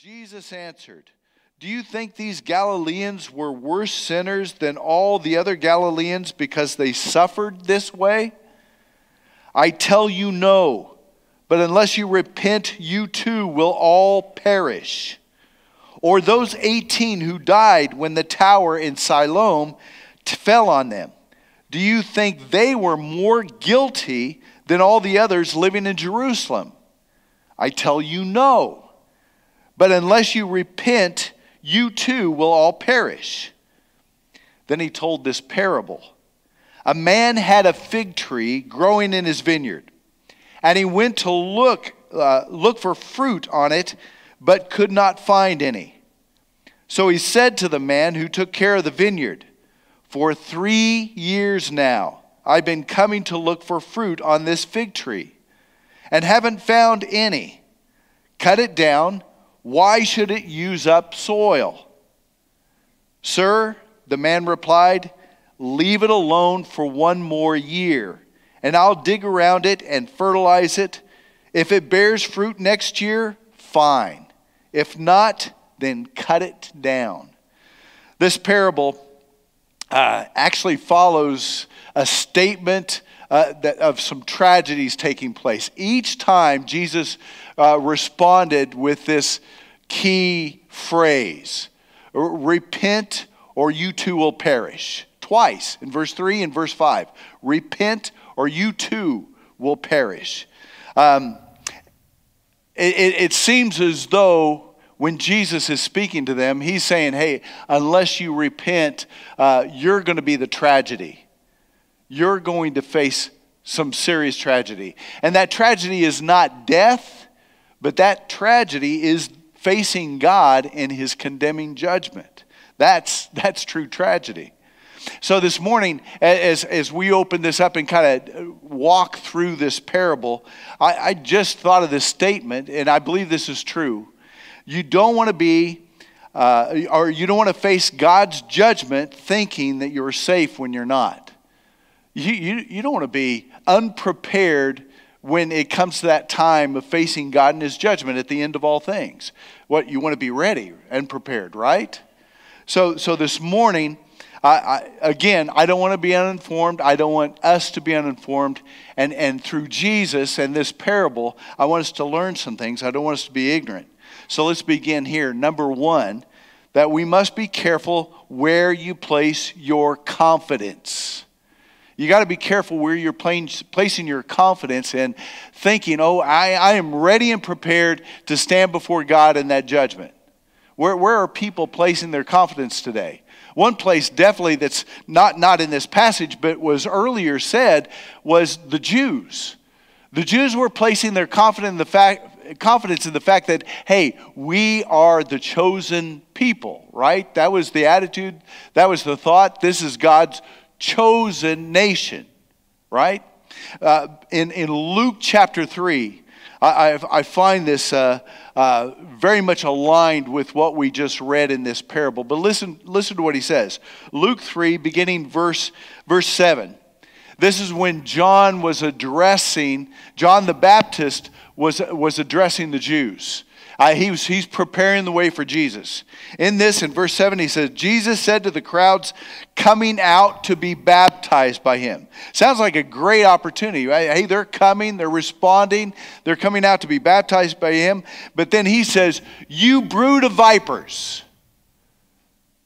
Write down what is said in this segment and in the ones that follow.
Jesus answered, Do you think these Galileans were worse sinners than all the other Galileans because they suffered this way? I tell you no, but unless you repent, you too will all perish. Or those 18 who died when the tower in Siloam fell on them. Do you think they were more guilty than all the others living in Jerusalem? I tell you no. But unless you repent, you too will all perish. Then he told this parable A man had a fig tree growing in his vineyard, and he went to look, uh, look for fruit on it, but could not find any. So he said to the man who took care of the vineyard, For three years now I've been coming to look for fruit on this fig tree, and haven't found any. Cut it down why should it use up soil? Sir, the man replied, Leave it alone for one more year, and I'll dig around it and fertilize it. If it bears fruit next year, fine. If not, then cut it down. This parable uh, actually follows a statement uh, that, of some tragedies taking place. Each time Jesus uh, responded with this key phrase repent or you too will perish. Twice in verse 3 and verse 5. Repent or you too will perish. Um, it, it, it seems as though when Jesus is speaking to them, he's saying, hey, unless you repent, uh, you're going to be the tragedy. You're going to face some serious tragedy. And that tragedy is not death, but that tragedy is facing God in his condemning judgment. That's, that's true tragedy. So, this morning, as, as we open this up and kind of walk through this parable, I, I just thought of this statement, and I believe this is true. You don't want to be, uh, or you don't want to face God's judgment thinking that you're safe when you're not. You, you, you don't want to be unprepared when it comes to that time of facing God and His judgment at the end of all things. What you want to be ready and prepared, right? So, so this morning, I, I, again, I don't want to be uninformed. I don't want us to be uninformed. And, and through Jesus and this parable, I want us to learn some things. I don't want us to be ignorant. So let's begin here. Number one, that we must be careful where you place your confidence. You got to be careful where you're playing, placing your confidence and thinking, oh, I, I am ready and prepared to stand before God in that judgment. Where, where are people placing their confidence today? One place definitely that's not, not in this passage, but was earlier said, was the Jews. The Jews were placing their confidence in the fact, confidence in the fact that, hey, we are the chosen people, right? That was the attitude, that was the thought. This is God's chosen nation, right? Uh, in, in Luke chapter 3, I, I, I find this uh, uh, very much aligned with what we just read in this parable. But listen, listen to what he says. Luke 3, beginning verse, verse 7. This is when John was addressing, John the Baptist was, was addressing the Jews. He was, he's preparing the way for Jesus. In this, in verse 7, he says, Jesus said to the crowds coming out to be baptized by him. Sounds like a great opportunity, right? Hey, they're coming, they're responding, they're coming out to be baptized by him. But then he says, You brood of vipers.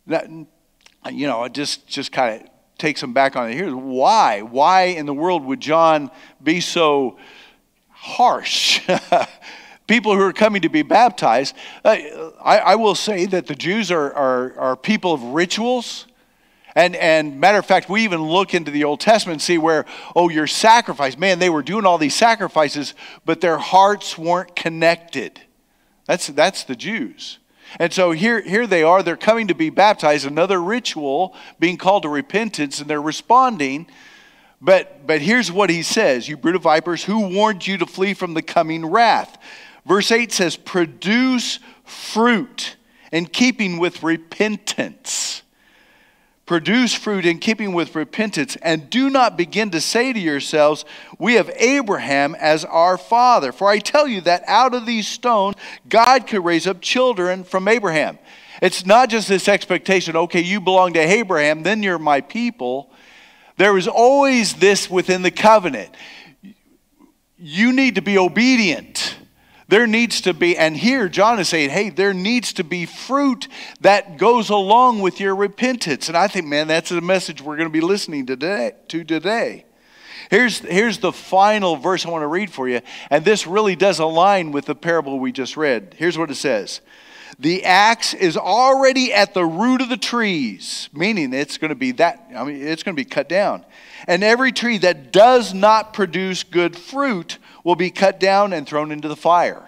That, you know, it just, just kind of takes them back on it. Here's why. Why in the world would John be so harsh? people who are coming to be baptized. Uh, I, I, will say that the Jews are, are, are people of rituals. And, and matter of fact, we even look into the Old Testament and see where, oh, your sacrifice, man, they were doing all these sacrifices, but their hearts weren't connected. That's, that's the Jews. And so here, here they are, they're coming to be baptized, another ritual being called to repentance, and they're responding. But, but here's what he says You brood of vipers, who warned you to flee from the coming wrath? Verse 8 says, produce fruit in keeping with repentance. produce fruit in keeping with repentance, and do not begin to say to yourselves, We have Abraham as our father. For I tell you that out of these stones, God could raise up children from Abraham. It's not just this expectation, okay, you belong to Abraham, then you're my people. There was always this within the covenant. You need to be obedient. There needs to be, and here John is saying, hey, there needs to be fruit that goes along with your repentance. And I think, man, that's a message we're going to be listening today, to today. Here's, here's the final verse I want to read for you, and this really does align with the parable we just read. Here's what it says The axe is already at the root of the trees, meaning it's going to be that, I mean, it's going to be cut down. And every tree that does not produce good fruit will be cut down and thrown into the fire.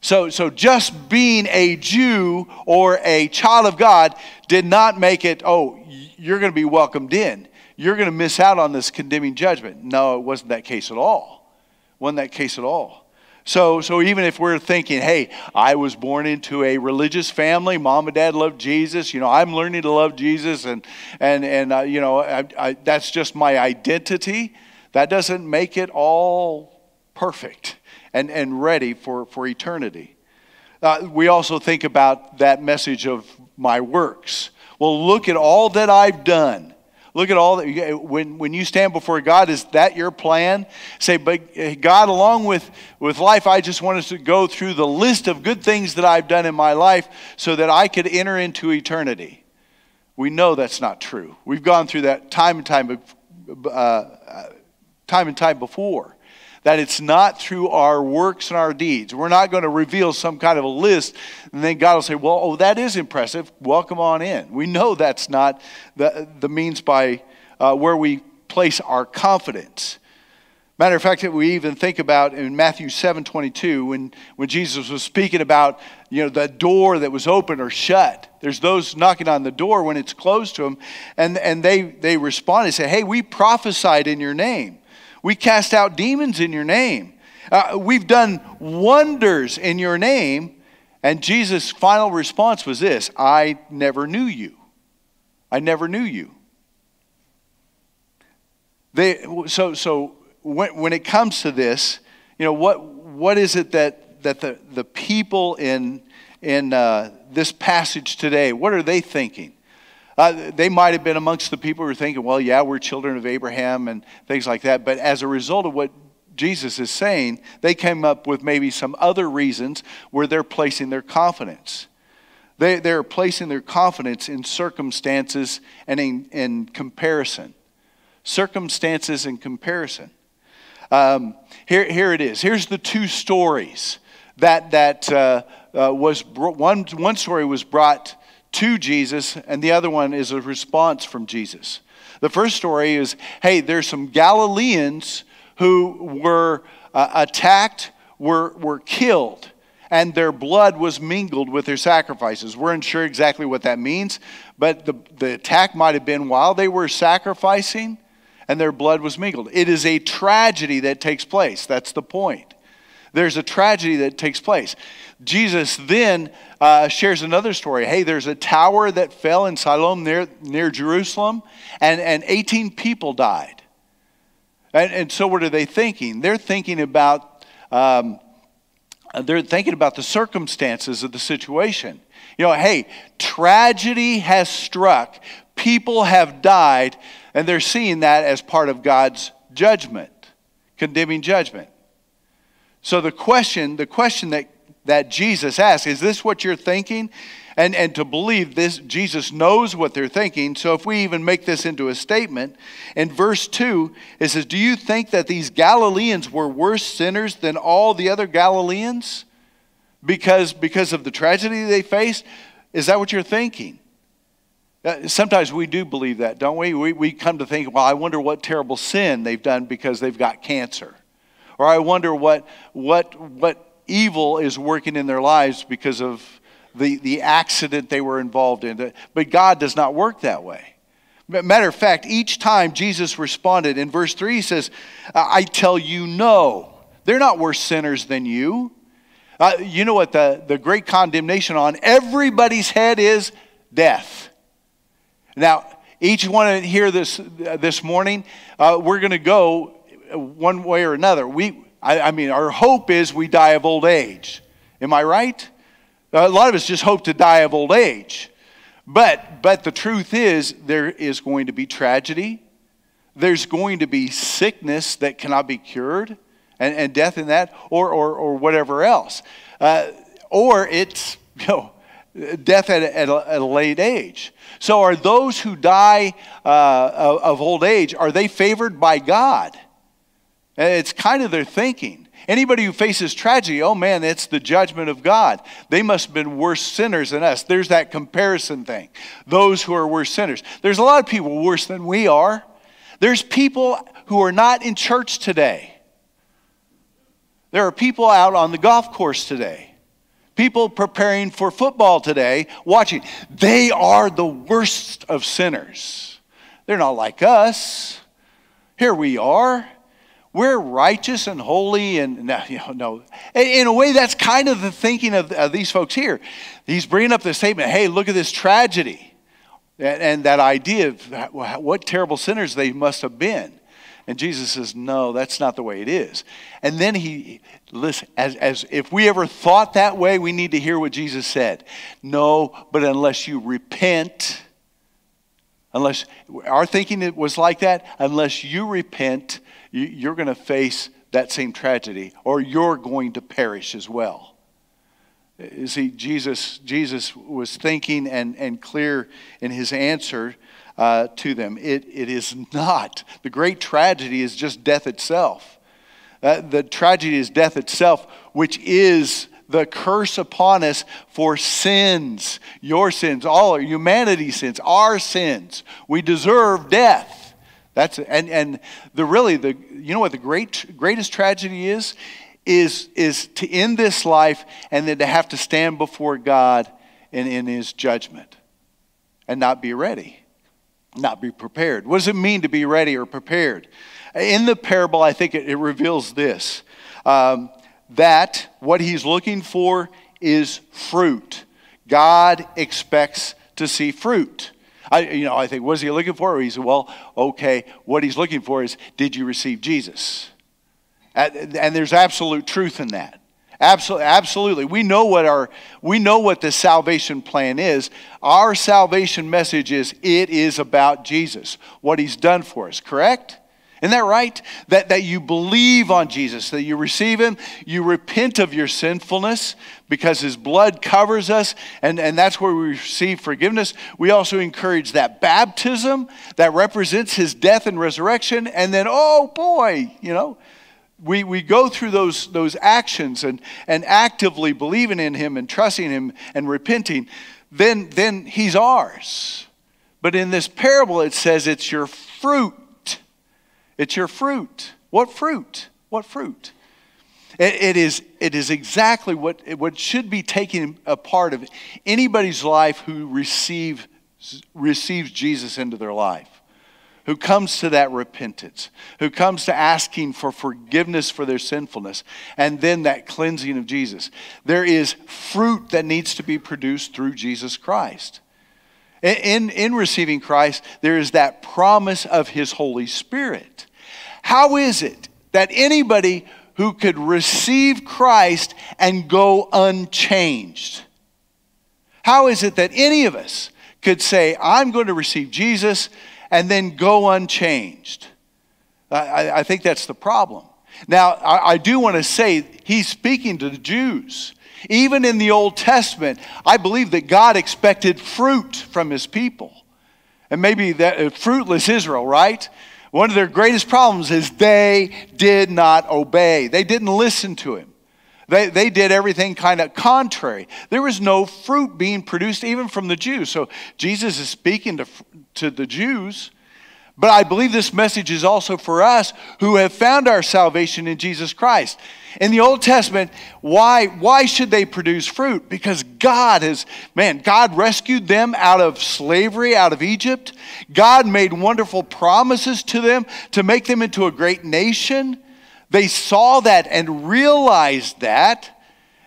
So, so just being a Jew or a child of God did not make it, oh, you're going to be welcomed in. You're going to miss out on this condemning judgment. No, it wasn't that case at all. It wasn't that case at all. So, so even if we're thinking, hey, I was born into a religious family, mom and dad loved Jesus, you know, I'm learning to love Jesus, and and and uh, you know, I, I, that's just my identity. That doesn't make it all perfect and, and ready for, for eternity. Uh, we also think about that message of my works. Well, look at all that I've done. Look at all that. When, when you stand before God, is that your plan? Say, but uh, God, along with, with life, I just want us to go through the list of good things that I've done in my life so that I could enter into eternity. We know that's not true. We've gone through that time and time, uh, time and time before. That it's not through our works and our deeds. We're not going to reveal some kind of a list, and then God will say, Well, oh, that is impressive. Welcome on in. We know that's not the, the means by uh, where we place our confidence. Matter of fact, that we even think about in Matthew 7 22, when, when Jesus was speaking about you know, the door that was open or shut. There's those knocking on the door when it's closed to them, and, and they, they respond and say, Hey, we prophesied in your name. We cast out demons in your name. Uh, we've done wonders in your name. And Jesus' final response was this I never knew you. I never knew you. They, so so when, when it comes to this, you know, what, what is it that, that the, the people in, in uh, this passage today, what are they thinking? Uh, they might have been amongst the people who were thinking, well, yeah, we're children of Abraham and things like that. But as a result of what Jesus is saying, they came up with maybe some other reasons where they're placing their confidence. They, they're placing their confidence in circumstances and in, in comparison. Circumstances and comparison. Um, here, here it is. Here's the two stories that, that uh, uh, was, one, one story was brought to Jesus, and the other one is a response from Jesus. The first story is hey, there's some Galileans who were uh, attacked, were, were killed, and their blood was mingled with their sacrifices. We're unsure exactly what that means, but the, the attack might have been while they were sacrificing and their blood was mingled. It is a tragedy that takes place. That's the point. There's a tragedy that takes place. Jesus then uh, shares another story. Hey, there's a tower that fell in Siloam near, near Jerusalem, and, and 18 people died. And, and so, what are they thinking? They're thinking about. Um, they're thinking about the circumstances of the situation. You know, hey, tragedy has struck, people have died, and they're seeing that as part of God's judgment, condemning judgment. So the question, the question that that Jesus asks, Is this what you're thinking? And, and to believe this, Jesus knows what they're thinking. So if we even make this into a statement, in verse 2, it says, Do you think that these Galileans were worse sinners than all the other Galileans because, because of the tragedy they faced? Is that what you're thinking? Uh, sometimes we do believe that, don't we? we? We come to think, well, I wonder what terrible sin they've done because they've got cancer. Or I wonder what, what, what evil is working in their lives because of the, the accident they were involved in. But God does not work that way. Matter of fact, each time Jesus responded, in verse 3, he says, I tell you no. They're not worse sinners than you. Uh, you know what the, the great condemnation on everybody's head is? Death. Now, each one here this, this morning, uh, we're going to go one way or another. We, I, I mean, our hope is we die of old age. Am I right? A lot of us just hope to die of old age. But, but the truth is, there is going to be tragedy. There's going to be sickness that cannot be cured, and, and death in that, or, or, or whatever else. Uh, or it's, you know, death at a, at, a, at a, late age. So, are those who die uh, of old age, are they favored by God? It's kind of their thinking. Anybody who faces tragedy, oh man, it's the judgment of God. They must have been worse sinners than us. There's that comparison thing. Those who are worse sinners. There's a lot of people worse than we are. There's people who are not in church today. There are people out on the golf course today. People preparing for football today, watching. They are the worst of sinners. They're not like us. Here we are we're righteous and holy and no, you know, no. in a way that's kind of the thinking of, of, these folks here. He's bringing up the statement hey look at this tragedy. And, and, that idea of what terrible sinners they must have been. And jesus says no that's not the way it is. And then he listen as, as if we ever thought that way we need to hear what jesus said. No but unless you repent unless our thinking it was like that unless you repent you're going to face that same tragedy or you're going to perish as well. You see, Jesus, Jesus was thinking and, and clear in his answer uh, to them. It, it is not. The great tragedy is just death itself. Uh, the tragedy is death itself, which is the curse upon us for sins, your sins, all our humanity's sins, our sins. We deserve death. That's and and the really the you know what the great greatest tragedy is is is to end this life and then to have to stand before God and in his judgment and not be ready, not be prepared. What does it mean to be ready or prepared? In the parable, I think it, it reveals this um, that what he's looking for is fruit. God expects to see fruit. I, you know, I think, what is he looking for? He said, well, okay, what he's looking for is, did you receive Jesus? And there's absolute truth in that. Absolutely, absolutely. We know what our we know what the salvation plan is. Our salvation message is it is about Jesus, what he's done for us, correct? Isn't that right? That, that you believe on Jesus, that you receive Him, you repent of your sinfulness because His blood covers us, and, and that's where we receive forgiveness. We also encourage that baptism that represents His death and resurrection, and then, oh boy, you know, we, we go through those, those actions and, and actively believing in Him and trusting Him and repenting, then, then He's ours. But in this parable, it says it's your fruit it's your fruit. What fruit? What fruit? it, it is, it is exactly what, what should be taken a part of anybody's life who receive, receives Jesus into their life, who comes to that repentance, who comes to asking for forgiveness for their sinfulness, and then that cleansing of Jesus. There is fruit that needs to be produced through Jesus Christ. In, in receiving Christ, there is that promise of His Holy Spirit. How is it that anybody who could receive Christ and go unchanged? How is it that any of us could say, I'm going to receive Jesus and then go unchanged? I, I think that's the problem. Now, I, I do want to say he's speaking to the Jews. Even in the Old Testament, I believe that God expected fruit from his people. And maybe that uh, fruitless Israel, right? One of their greatest problems is they did not obey. They didn't listen to him. They, they did everything kind of contrary. There was no fruit being produced even from the Jews. So Jesus is speaking to, to the Jews but I believe this message is also for us who have found our salvation in Jesus Christ. In the Old Testament, why, why should they produce fruit? Because God has, man, God rescued them out of slavery, out of Egypt. God made wonderful promises to them to make them into a great nation. They saw that and realized that.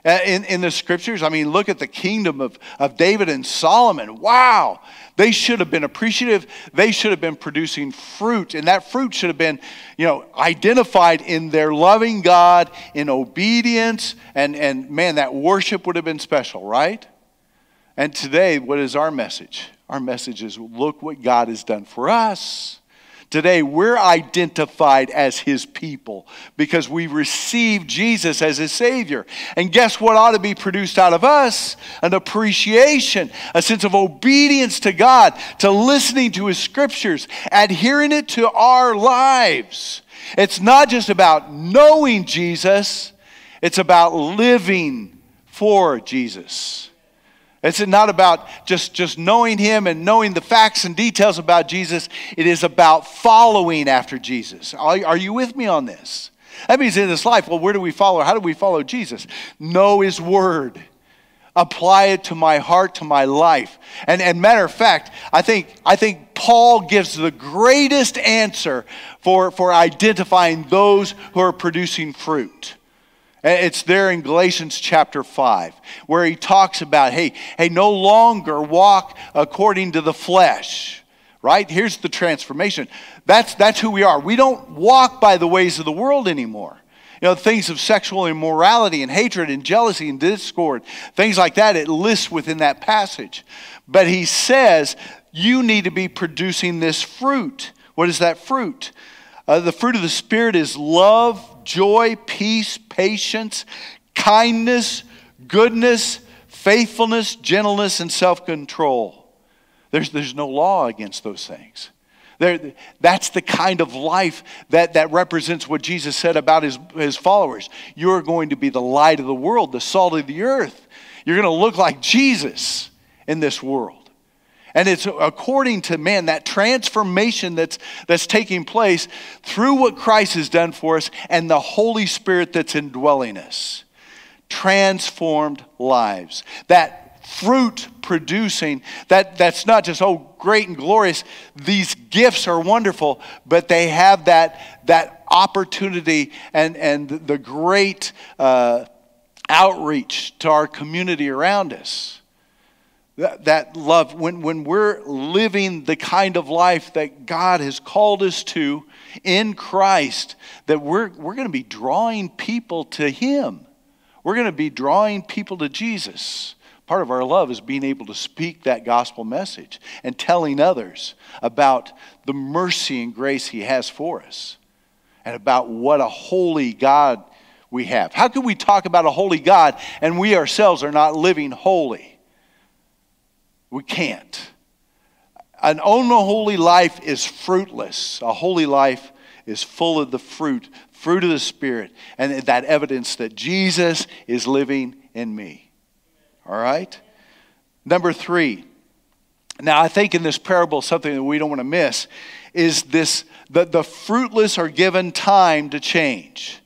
Uh, in, in the scriptures, I mean, look at the kingdom of, of David and Solomon. Wow. They should have been appreciative. They should have been producing fruit. And that fruit should have been, you know, identified in their loving God, in obedience. And, and man, that worship would have been special, right? And today, what is our message? Our message is look what God has done for us. Today, we're identified as his people because we received Jesus as his Savior. And guess what ought to be produced out of us? An appreciation, a sense of obedience to God, to listening to his scriptures, adhering it to our lives. It's not just about knowing Jesus, it's about living for Jesus. It's not about just, just knowing him and knowing the facts and details about Jesus. It is about following after Jesus. Are, are you with me on this? That means in this life, well, where do we follow? How do we follow Jesus? Know his word. Apply it to my heart, to my life. And, and matter of fact, I think, I think Paul gives the greatest answer for, for identifying those who are producing fruit. It's there in Galatians chapter 5, where he talks about, hey, hey, no longer walk according to the flesh. Right? Here's the transformation. That's, that's who we are. We don't walk by the ways of the world anymore. You know, things of sexual immorality and hatred and jealousy and discord, things like that, it lists within that passage. But he says, you need to be producing this fruit. What is that fruit? Uh, the fruit of the Spirit is love, joy, peace, patience, kindness, goodness, faithfulness, gentleness, and self control. There's, there's no law against those things. There, that's the kind of life that, that represents what Jesus said about his, his followers. You're going to be the light of the world, the salt of the earth. You're going to look like Jesus in this world. And it's according to man, that transformation that's, that's taking place through what Christ has done for us and the Holy Spirit that's indwelling us. Transformed lives. That fruit producing, that, that's not just, oh, great and glorious. These gifts are wonderful, but they have that, that opportunity and, and the great uh, outreach to our community around us that, that love, when, when we're living the kind of life that God has called us to in Christ, that we're, we're going to be drawing people to Him. We're going to be drawing people to Jesus. Part of our love is being able to speak that gospel message and telling others about the mercy and grace He has for us and about what a holy God we have. How can we talk about a holy God and we ourselves are not living holy? We can't. An unholy life is fruitless. A holy life is full of the fruit, fruit of the Spirit, and that evidence that Jesus is living in me. All right? Number three. Now, I think in this parable, something that we don't want to miss is this that the fruitless are given time to change.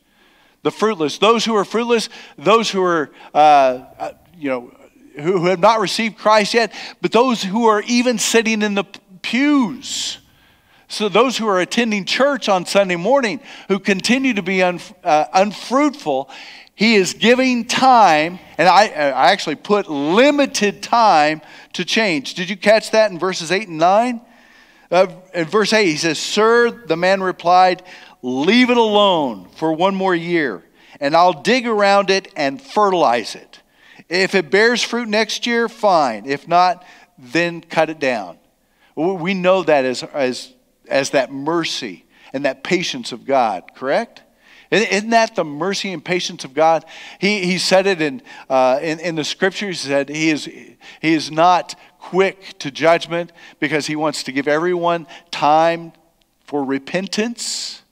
The fruitless, those who are fruitless, those who are, uh, uh you know, who have not received Christ yet, but those who are even sitting in the pews. So, those who are attending church on Sunday morning who continue to be un, uh, unfruitful, he is giving time, and I, I actually put limited time to change. Did you catch that in verses 8 and 9? Uh, in verse 8, he says, Sir, the man replied, Leave it alone for one more year, and I'll dig around it and fertilize it. If it bears fruit next year, fine. If not, then cut it down. We know that as, as, as that mercy and that patience of God, correct? Isn't that the mercy and patience of God? He, he said it in, uh, in, in the scriptures, he said he is, he is not quick to judgment because he wants to give everyone time for repentance.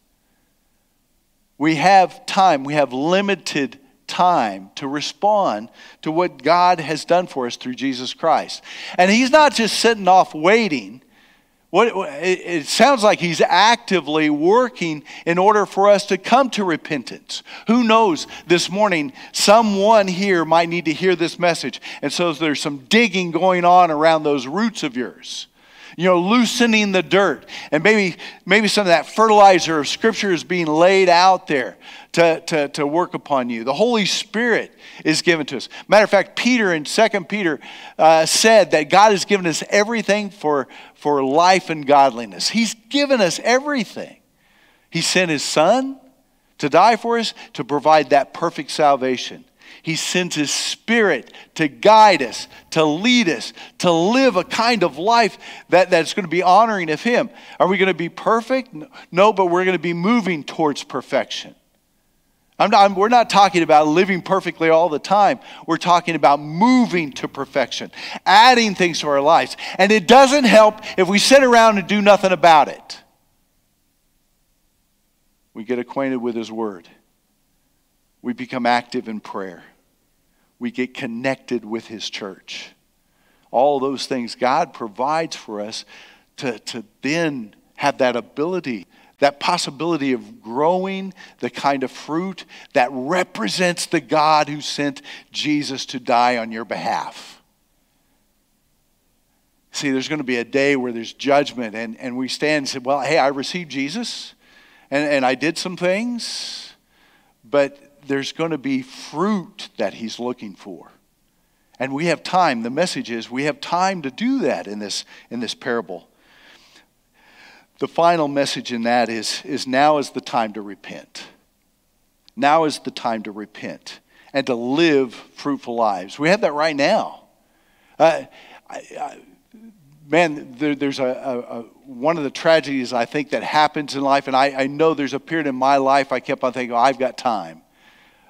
We have time, we have limited time to respond to what God has done for us through Jesus Christ. And He's not just sitting off waiting. What, it sounds like he's actively working in order for us to come to repentance. Who knows, this morning, someone here might need to hear this message. And so there's some digging going on around those roots of yours. You know, loosening the dirt. And maybe, maybe some of that fertilizer of Scripture is being laid out there to, to, to work upon you. The Holy Spirit is given to us. Matter of fact, Peter in 2 Peter uh, said that God has given us everything for, for life and godliness. He's given us everything. He sent His Son to die for us to provide that perfect salvation. He sends His Spirit to guide us, to lead us, to live a kind of life that, that's going to be honoring of Him. Are we going to be perfect? No, but we're going to be moving towards perfection. I'm not, I'm, we're not talking about living perfectly all the time. We're talking about moving to perfection, adding things to our lives. And it doesn't help if we sit around and do nothing about it. We get acquainted with His Word, we become active in prayer we get connected with His church. All those things God provides for us to, to then have that ability, that possibility of growing the kind of fruit that represents the God who sent Jesus to die on your behalf. See, there's going to be a day where there's judgment, and, and we stand and say, Well, hey, I received Jesus, and, and I did some things, but there's going to be fruit that he's looking for. And we have time. The message is we have time to do that in this, in this parable. The final message in that is, is now is the time to repent. Now is the time to repent and to live fruitful lives. We have that right now. Uh, I, I, man, there, there's a, a, a, one of the tragedies I think that happens in life, and I, I know there's a period in my life I kept on thinking, oh, I've got time.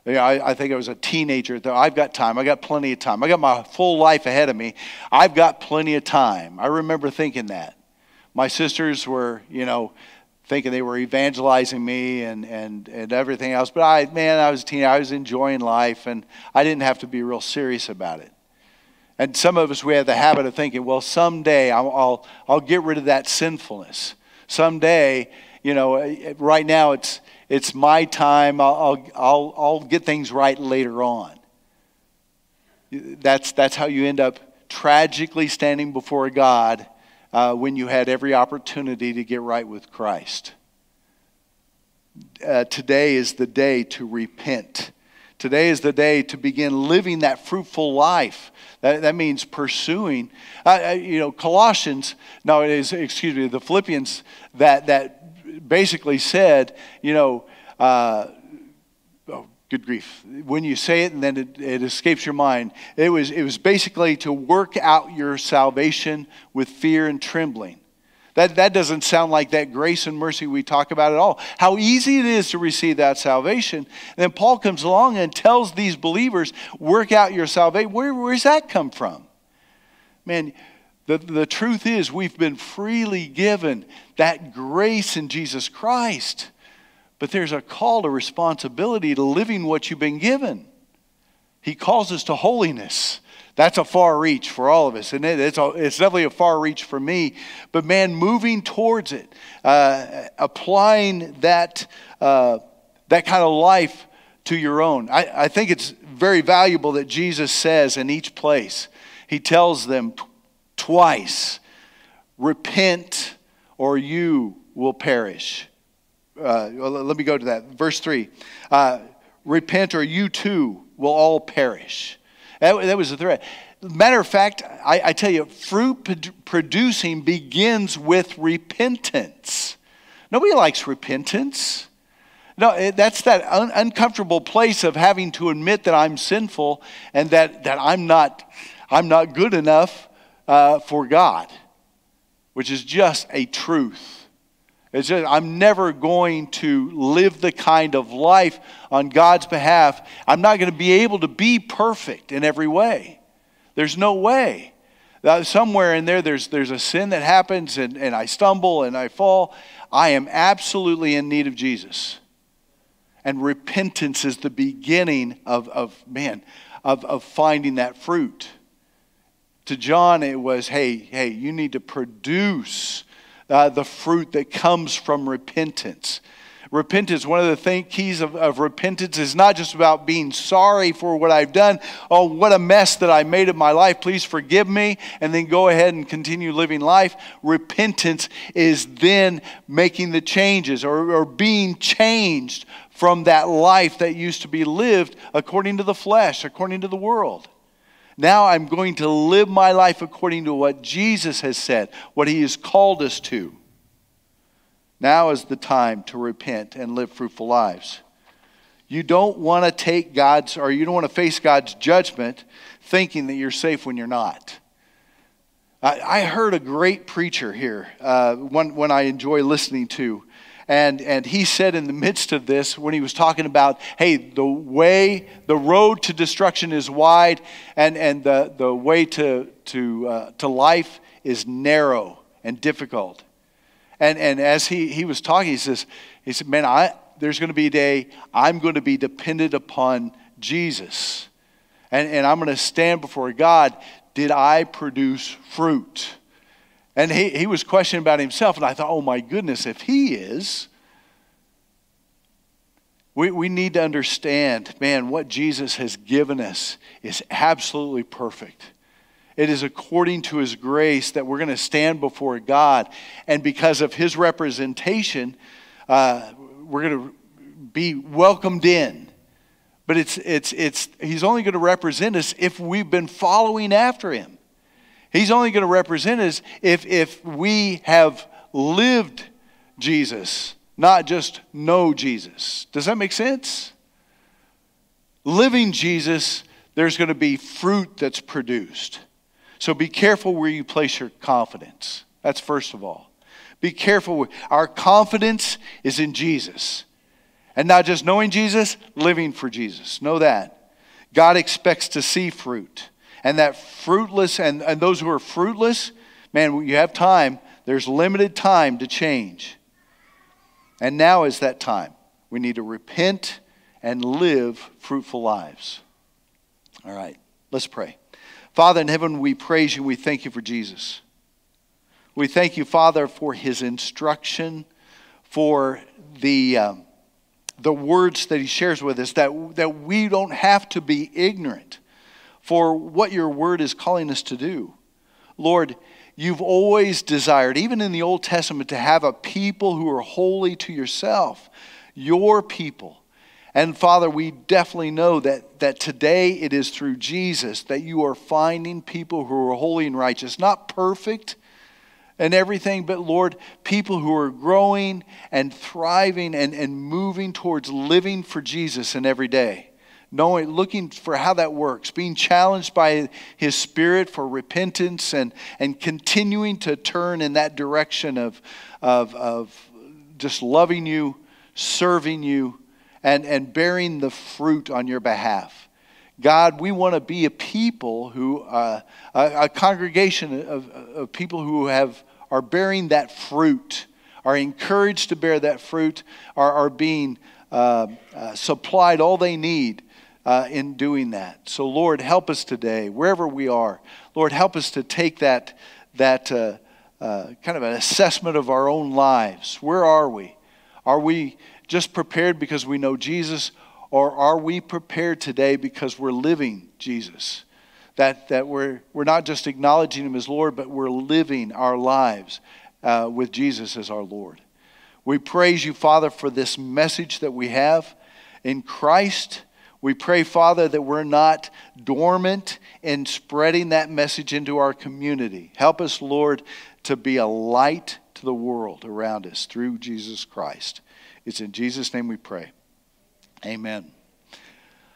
I, I think I was a teenager. Though I've got time. I got plenty of time. I got my full life ahead of me. I've got plenty of time. I remember thinking that. My sisters were, you know, thinking they were evangelizing me and, and, and everything else. But I, man, I was a teenager. I was enjoying life, and I didn't have to be real serious about it. And some of us, we have the habit of thinking, well, someday I'll, I'll, I'll get rid of that sinfulness. Someday, you know, right now it's it's my time. I'll, I'll, I'll get things right later on. That's, that's how you end up tragically standing before God uh, when you had every opportunity to get right with Christ. Uh, today is the day to repent. Today is the day to begin living that fruitful life. That, that means pursuing. Uh, uh you know, Colossians, no, it is, excuse me, the Philippians that, that basically said, you know, uh, oh, good grief. When you say it and then it, it escapes your mind, it was, it was basically to work out your salvation with fear and trembling. That, that doesn't sound like that grace and mercy we talk about at all. How easy it is to receive that salvation. And then Paul comes along and tells these believers, work out your salvation. Where, where's that come from? Man, the, the truth is, we've been freely given that grace in Jesus Christ. But there's a call to responsibility to living what you've been given. He calls us to holiness. That's a far reach for all of us, and it? it's, it's definitely a far reach for me. But man, moving towards it, uh, applying that uh, that kind of life to your own. I, I think it's very valuable that Jesus says in each place, He tells them twice repent or you will perish. Uh, let me go to that. Verse 3 uh, repent or you too will all perish. That, that was the threat. Matter of fact, I, I tell you, fruit producing begins with repentance. Nobody likes repentance. No, that's that un- uncomfortable place of having to admit that I'm sinful and that, that I'm, not, I'm not good enough uh, for God, which is just a truth. It's just, I'm never going to live the kind of life on God's behalf. I'm not going to be able to be perfect in every way. There's no way. Uh, somewhere in there, there's, there's a sin that happens and, and I stumble and I fall. I am absolutely in need of Jesus. And repentance is the beginning of, of man, of, of finding that fruit. To John, it was, hey, hey, you need to produce uh, the fruit that comes from repentance. Repentance, one of the th- keys of, of repentance is not just about being sorry for what I've done. Oh, what a mess that I made of my life. Please forgive me. And then go ahead and continue living life. Repentance is then making the changes or, or being changed from that life that used to be lived according to the flesh, according to the world. Now I'm going to live my life according to what Jesus has said, what he has called us to. Now is the time to repent and live fruitful lives. You don't want to take God's, or you don't want to face God's judgment thinking that you're safe when you're not. I, I heard a great preacher here, uh, one, one I enjoy listening to. And, and he said in the midst of this, when he was talking about, hey, the way, the road to destruction is wide, and, and the, the way to, to, uh, to life is narrow and difficult. And, and as he, he was talking, he says, he said, man, I, there's going to be a day I'm going to be dependent upon Jesus. And, and I'm going to stand before God. Did I produce fruit? And he, he was questioning about himself. And I thought, oh my goodness, if he is, we, we need to understand, man, what Jesus has given us is absolutely perfect. It is according to his grace that we're going to stand before God. And because of his representation, uh, we're going to be welcomed in. But it's, it's, it's, he's only going to represent us if we've been following after him. He's only going to represent us if, if we have lived Jesus, not just know Jesus. Does that make sense? Living Jesus, there's going to be fruit that's produced. So be careful where you place your confidence. That's first of all. Be careful. Our confidence is in Jesus. And not just knowing Jesus, living for Jesus. Know that. God expects to see fruit. And that fruitless, and, and those who are fruitless, man, you have time. There's limited time to change. And now is that time. We need to repent and live fruitful lives. All right, let's pray. Father in heaven, we praise you. We thank you for Jesus. We thank you, Father, for his instruction, for the, um, the words that he shares with us, that, that we don't have to be ignorant for what your word is calling us to do. Lord, you've always desired, even in the Old Testament, to have a people who are holy to yourself, your people. And Father, we definitely know that, that today it is through Jesus that you are finding people who are holy and righteous, not perfect and everything, but Lord, people who are growing and thriving and, and moving towards living for Jesus in every day. Knowing, looking for how that works, being challenged by His Spirit for repentance and, and continuing to turn in that direction of, of, of just loving you, serving you, and, and bearing the fruit on your behalf. God, we want to be a people who, uh, a, a, congregation of, of people who have, are bearing that fruit, are encouraged to bear that fruit, are, are being uh, uh, supplied all they need uh, in doing that. So, Lord, help us today, wherever we are. Lord, help us to take that, that uh, uh, kind of an assessment of our own lives. Where are we? Are we just prepared because we know Jesus, or are we prepared today because we're living Jesus? That, that we're, we're not just acknowledging Him as Lord, but we're living our lives uh, with Jesus as our Lord. We praise you, Father, for this message that we have in Christ. We pray, Father, that we're not dormant in spreading that message into our community. Help us, Lord, to be a light to the world around us through Jesus Christ. It's in Jesus' name we pray. Amen.